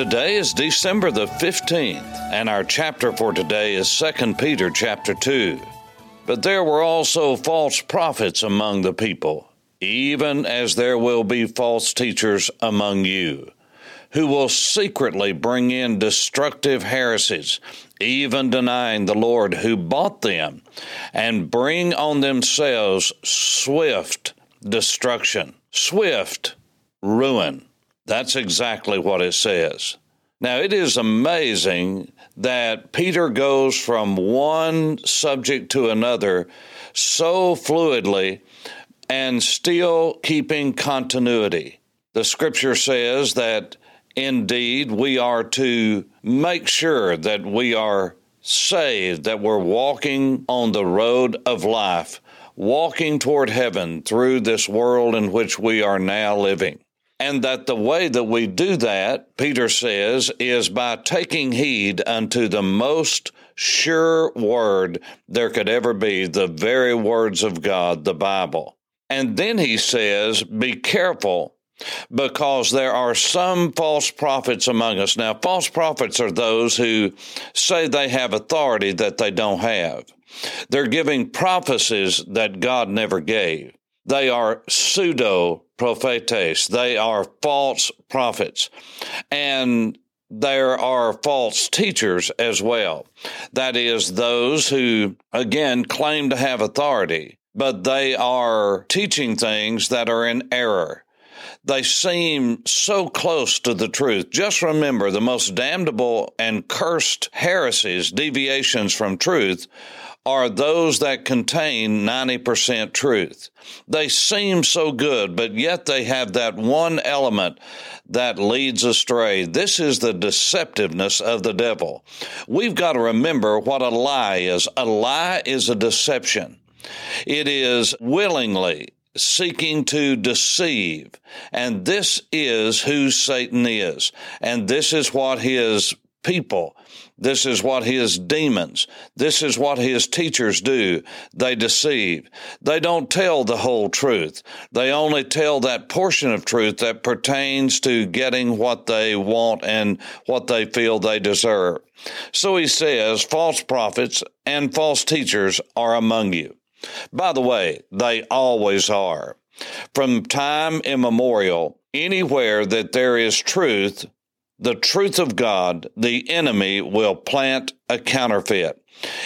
Today is December the 15th, and our chapter for today is 2 Peter chapter 2. But there were also false prophets among the people, even as there will be false teachers among you, who will secretly bring in destructive heresies, even denying the Lord who bought them, and bring on themselves swift destruction, swift ruin. That's exactly what it says. Now, it is amazing that Peter goes from one subject to another so fluidly and still keeping continuity. The scripture says that indeed we are to make sure that we are saved, that we're walking on the road of life, walking toward heaven through this world in which we are now living. And that the way that we do that, Peter says, is by taking heed unto the most sure word there could ever be, the very words of God, the Bible. And then he says, be careful because there are some false prophets among us. Now, false prophets are those who say they have authority that they don't have. They're giving prophecies that God never gave. They are pseudo prophetes. They are false prophets. And there are false teachers as well. That is, those who, again, claim to have authority, but they are teaching things that are in error. They seem so close to the truth. Just remember the most damnable and cursed heresies, deviations from truth, are those that contain 90% truth. They seem so good, but yet they have that one element that leads astray. This is the deceptiveness of the devil. We've got to remember what a lie is. A lie is a deception. It is willingly seeking to deceive. And this is who Satan is. And this is what his people this is what his demons, this is what his teachers do. They deceive. They don't tell the whole truth. They only tell that portion of truth that pertains to getting what they want and what they feel they deserve. So he says, false prophets and false teachers are among you. By the way, they always are. From time immemorial, anywhere that there is truth, the truth of God, the enemy will plant a counterfeit.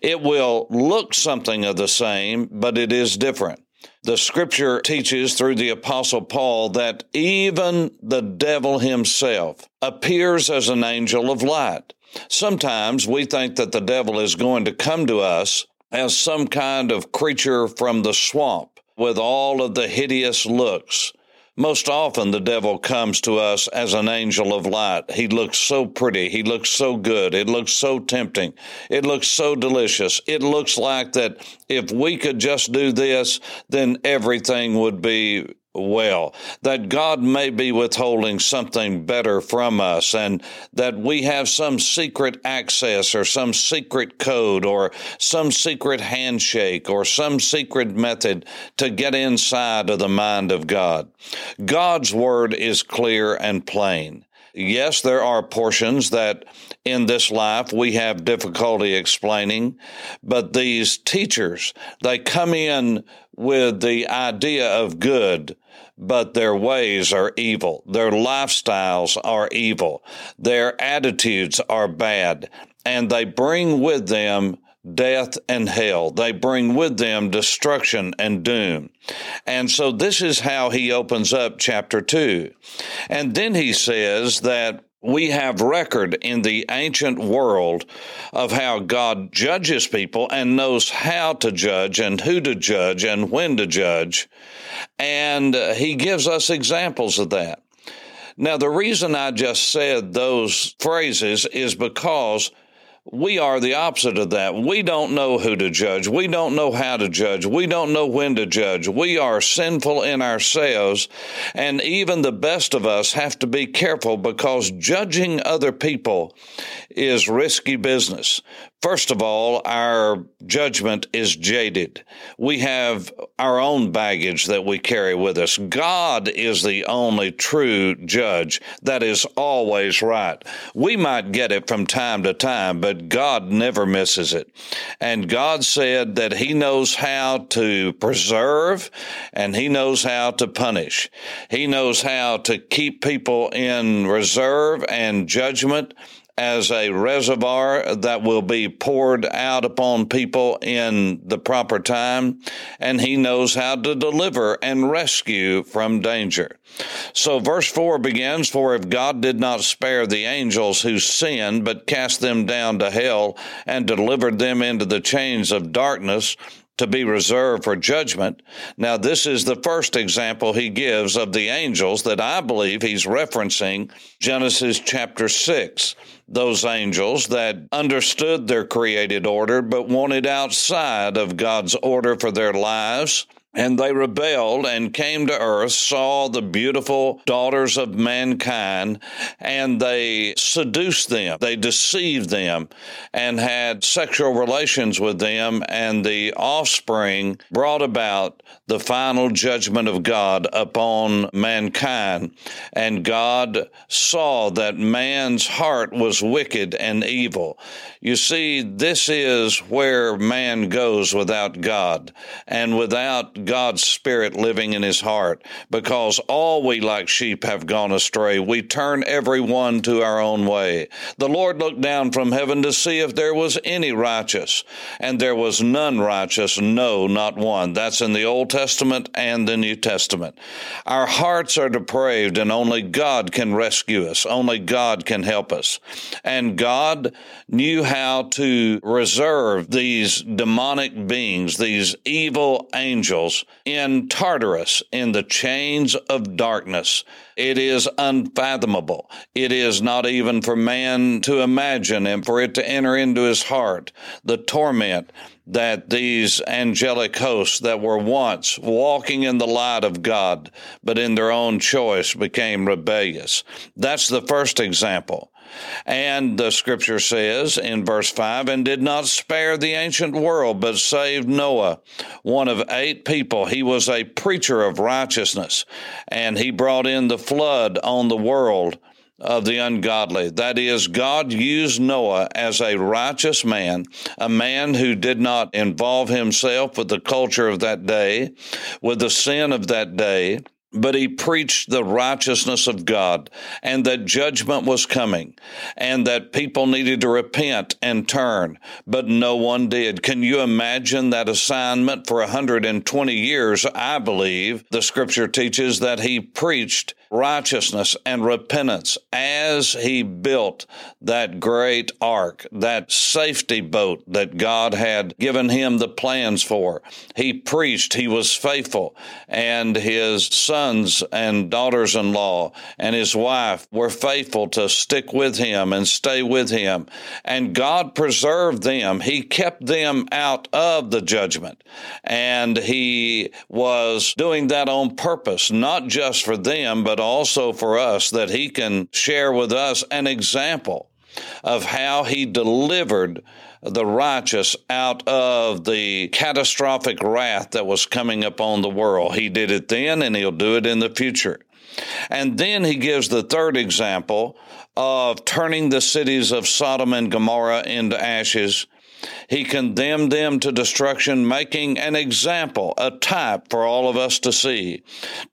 It will look something of the same, but it is different. The scripture teaches through the apostle Paul that even the devil himself appears as an angel of light. Sometimes we think that the devil is going to come to us as some kind of creature from the swamp with all of the hideous looks. Most often, the devil comes to us as an angel of light. He looks so pretty. He looks so good. It looks so tempting. It looks so delicious. It looks like that if we could just do this, then everything would be well, that God may be withholding something better from us, and that we have some secret access or some secret code or some secret handshake or some secret method to get inside of the mind of God. God's word is clear and plain. Yes, there are portions that in this life we have difficulty explaining, but these teachers, they come in with the idea of good, but their ways are evil. Their lifestyles are evil. Their attitudes are bad, and they bring with them death and hell. They bring with them destruction and doom. And so this is how he opens up chapter 2. And then he says that we have record in the ancient world of how God judges people and knows how to judge and who to judge and when to judge. And uh, he gives us examples of that. Now, the reason I just said those phrases is because we are the opposite of that. We don't know who to judge. We don't know how to judge. We don't know when to judge. We are sinful in ourselves. And even the best of us have to be careful because judging other people is risky business. First of all, our judgment is jaded. We have our own baggage that we carry with us. God is the only true judge that is always right. We might get it from time to time, but God never misses it. And God said that He knows how to preserve and He knows how to punish. He knows how to keep people in reserve and judgment as a reservoir that will be poured out upon people in the proper time, and he knows how to deliver and rescue from danger. So verse 4 begins, For if God did not spare the angels who sinned, but cast them down to hell and delivered them into the chains of darkness, to be reserved for judgment. Now, this is the first example he gives of the angels that I believe he's referencing Genesis chapter 6 those angels that understood their created order but wanted outside of God's order for their lives. And they rebelled and came to earth, saw the beautiful daughters of mankind, and they seduced them. They deceived them and had sexual relations with them, and the offspring brought about the final judgment of God upon mankind. And God saw that man's heart was wicked and evil. You see, this is where man goes without God and without God's Spirit living in his heart, because all we like sheep have gone astray. We turn every one to our own way. The Lord looked down from heaven to see if there was any righteous, and there was none righteous, no, not one. That's in the Old Testament and the New Testament. Our hearts are depraved, and only God can rescue us. Only God can help us. And God knew how to reserve these demonic beings, these evil angels, in Tartarus, in the chains of darkness. It is unfathomable. It is not even for man to imagine and for it to enter into his heart the torment that these angelic hosts that were once walking in the light of God, but in their own choice became rebellious. That's the first example. And the scripture says in verse 5 and did not spare the ancient world, but saved Noah, one of eight people. He was a preacher of righteousness, and he brought in the flood on the world of the ungodly. That is, God used Noah as a righteous man, a man who did not involve himself with the culture of that day, with the sin of that day but he preached the righteousness of God and that judgment was coming and that people needed to repent and turn, but no one did. Can you imagine that assignment for 120 years? I believe the scripture teaches that he preached righteousness and repentance as he built that great ark, that safety boat that God had given him the plans for. He preached, he was faithful, and his sons and daughters in law and his wife were faithful to stick with him and stay with him. And God preserved them. He kept them out of the judgment. And he was doing that on purpose, not just for them, but also for us, that he can share with us an example of how he delivered the righteous out of the catastrophic wrath that was coming upon the world. He did it then and he'll do it in the future. And then he gives the third example of turning the cities of Sodom and Gomorrah into ashes he condemned them to destruction, making an example, a type for all of us to see,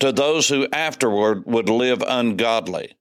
to those who afterward would live ungodly.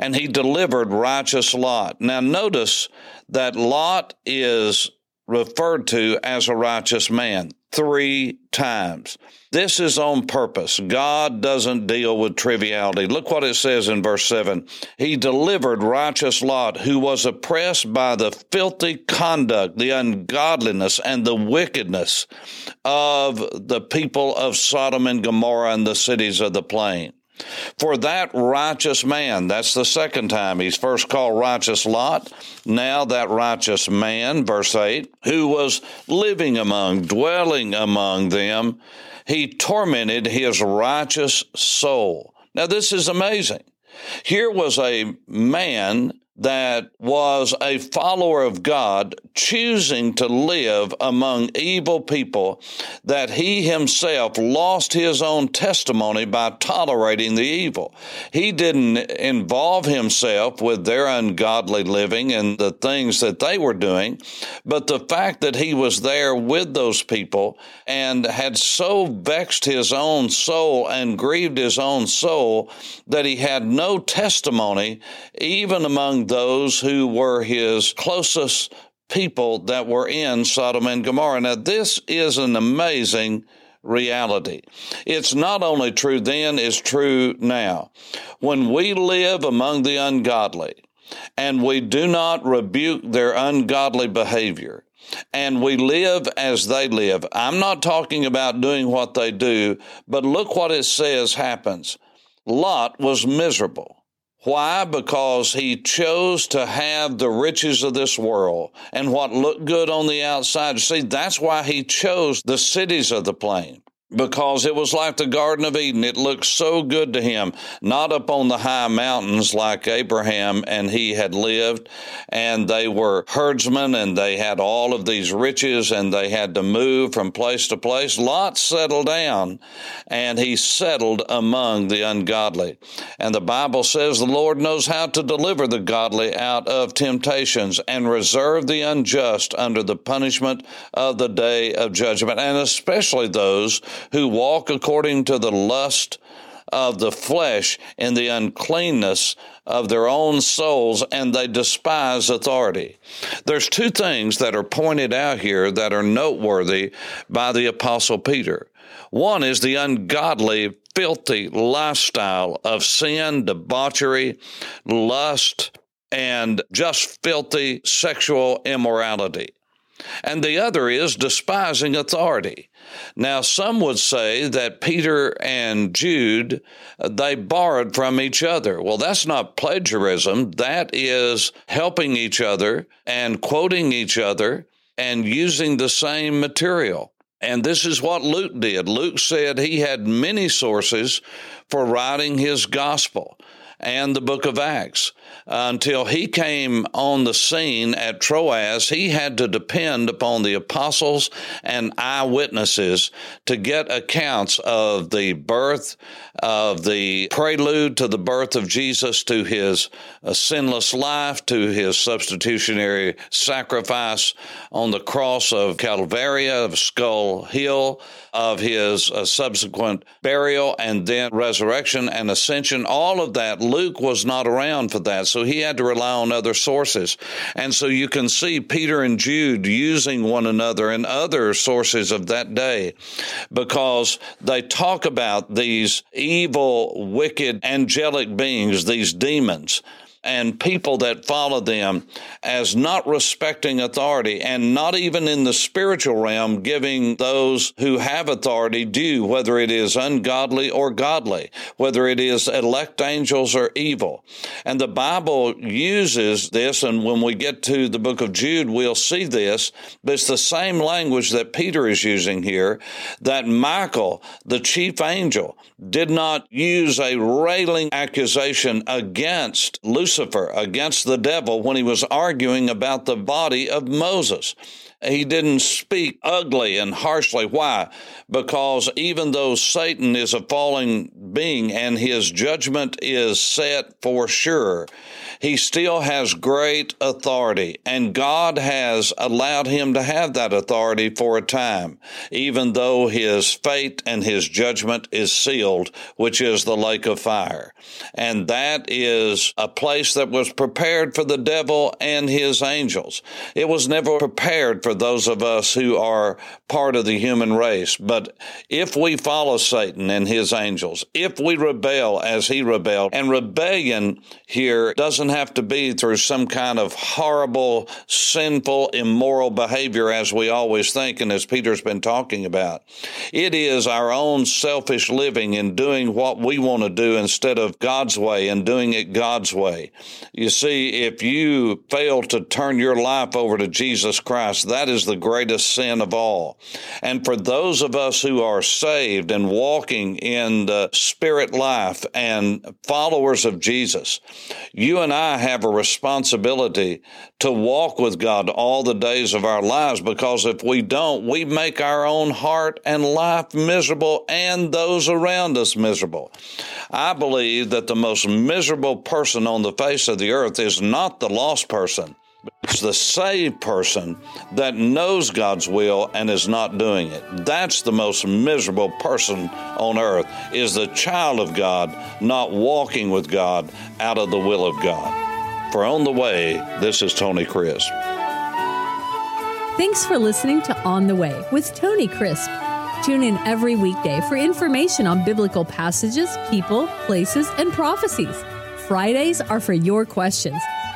And he delivered righteous Lot. Now, notice that Lot is referred to as a righteous man three times. This is on purpose. God doesn't deal with triviality. Look what it says in verse 7. He delivered righteous Lot, who was oppressed by the filthy conduct, the ungodliness, and the wickedness of the people of Sodom and Gomorrah and the cities of the plain. For that righteous man, that's the second time he's first called righteous Lot. Now that righteous man, verse 8, who was living among, dwelling among them, he tormented his righteous soul. Now this is amazing. Here was a man that was a follower of God, choosing to live among evil people, that he himself lost his own testimony by tolerating the evil. He didn't involve himself with their ungodly living and the things that they were doing, but the fact that he was there with those people and had so vexed his own soul and grieved his own soul that he had no testimony even among those who were his closest people that were in Sodom and Gomorrah. Now, this is an amazing reality. It's not only true then, it's true now. When we live among the ungodly and we do not rebuke their ungodly behavior, and we live as they live. I'm not talking about doing what they do, but look what it says happens. Lot was miserable. Why? Because he chose to have the riches of this world and what looked good on the outside. See, that's why he chose the cities of the plain because it was like the Garden of Eden. It looked so good to him, not up on the high mountains like Abraham and he had lived. And they were herdsmen and they had all of these riches and they had to move from place to place. Lot settled down and he settled among the ungodly. And the Bible says the Lord knows how to deliver the godly out of temptations and reserve the unjust under the punishment of the day of judgment, and especially those who walk according to the lust of the flesh and the uncleanness of their own souls, and they despise authority. There's two things that are pointed out here that are noteworthy by the Apostle Peter. One is the ungodly, filthy lifestyle of sin, debauchery, lust, and just filthy sexual immorality. And the other is despising authority. Now, some would say that Peter and Jude, uh, they borrowed from each other. Well, that's not plagiarism. That is helping each other and quoting each other and using the same material. And this is what Luke did. Luke said he had many sources for writing his gospel and the book of Acts. Until he came on the scene at Troas, he had to depend upon the apostles and eyewitnesses to get accounts of the birth, of the prelude to the birth of Jesus, to his uh, sinless life, to his substitutionary sacrifice on the cross of Calvary, of Skull Hill, of his uh, subsequent burial and then resurrection and ascension. All of that, Luke was not around for that. So he had to rely on other sources. And so you can see Peter and Jude using one another and other sources of that day because they talk about these evil, wicked, angelic beings, these demons and people that follow them as not respecting authority and not even in the spiritual realm giving those who have authority due, whether it is ungodly or godly, whether it is elect angels or evil. And the Bible uses this, and when we get to the book of Jude, we'll see this, but it's the same language that Peter is using here that Michael, the chief angel, did not use a railing accusation against Lucifer Lucifer against the devil when he was arguing about the body of Moses. He didn't speak ugly and harshly. Why? Because even though Satan is a falling being and his judgment is set for sure, he still has great authority, and God has allowed him to have that authority for a time, even though his fate and his judgment is sealed, which is the lake of fire. And that is a place that was prepared for the devil and his angels. It was never prepared for those of us who are part of the human race. But if we follow Satan and his angels, if we rebel as he rebelled, and rebellion here doesn't have to be through some kind of horrible, sinful, immoral behavior as we always think and as Peter's been talking about. It is our own selfish living and doing what we want to do instead of God's way and doing it God's way. You see, if you fail to turn your life over to Jesus Christ, that is the greatest sin of all. And for those of us who are saved and walking in the spirit life and followers of Jesus, you and I have a responsibility to walk with God all the days of our lives because if we don't, we make our own heart and life miserable and those around us miserable. I believe that the most miserable person on the face of the earth is not the lost person. The saved person that knows God's will and is not doing it. That's the most miserable person on earth is the child of God not walking with God out of the will of God. For On the Way, this is Tony Crisp. Thanks for listening to On the Way with Tony Crisp. Tune in every weekday for information on biblical passages, people, places, and prophecies. Fridays are for your questions.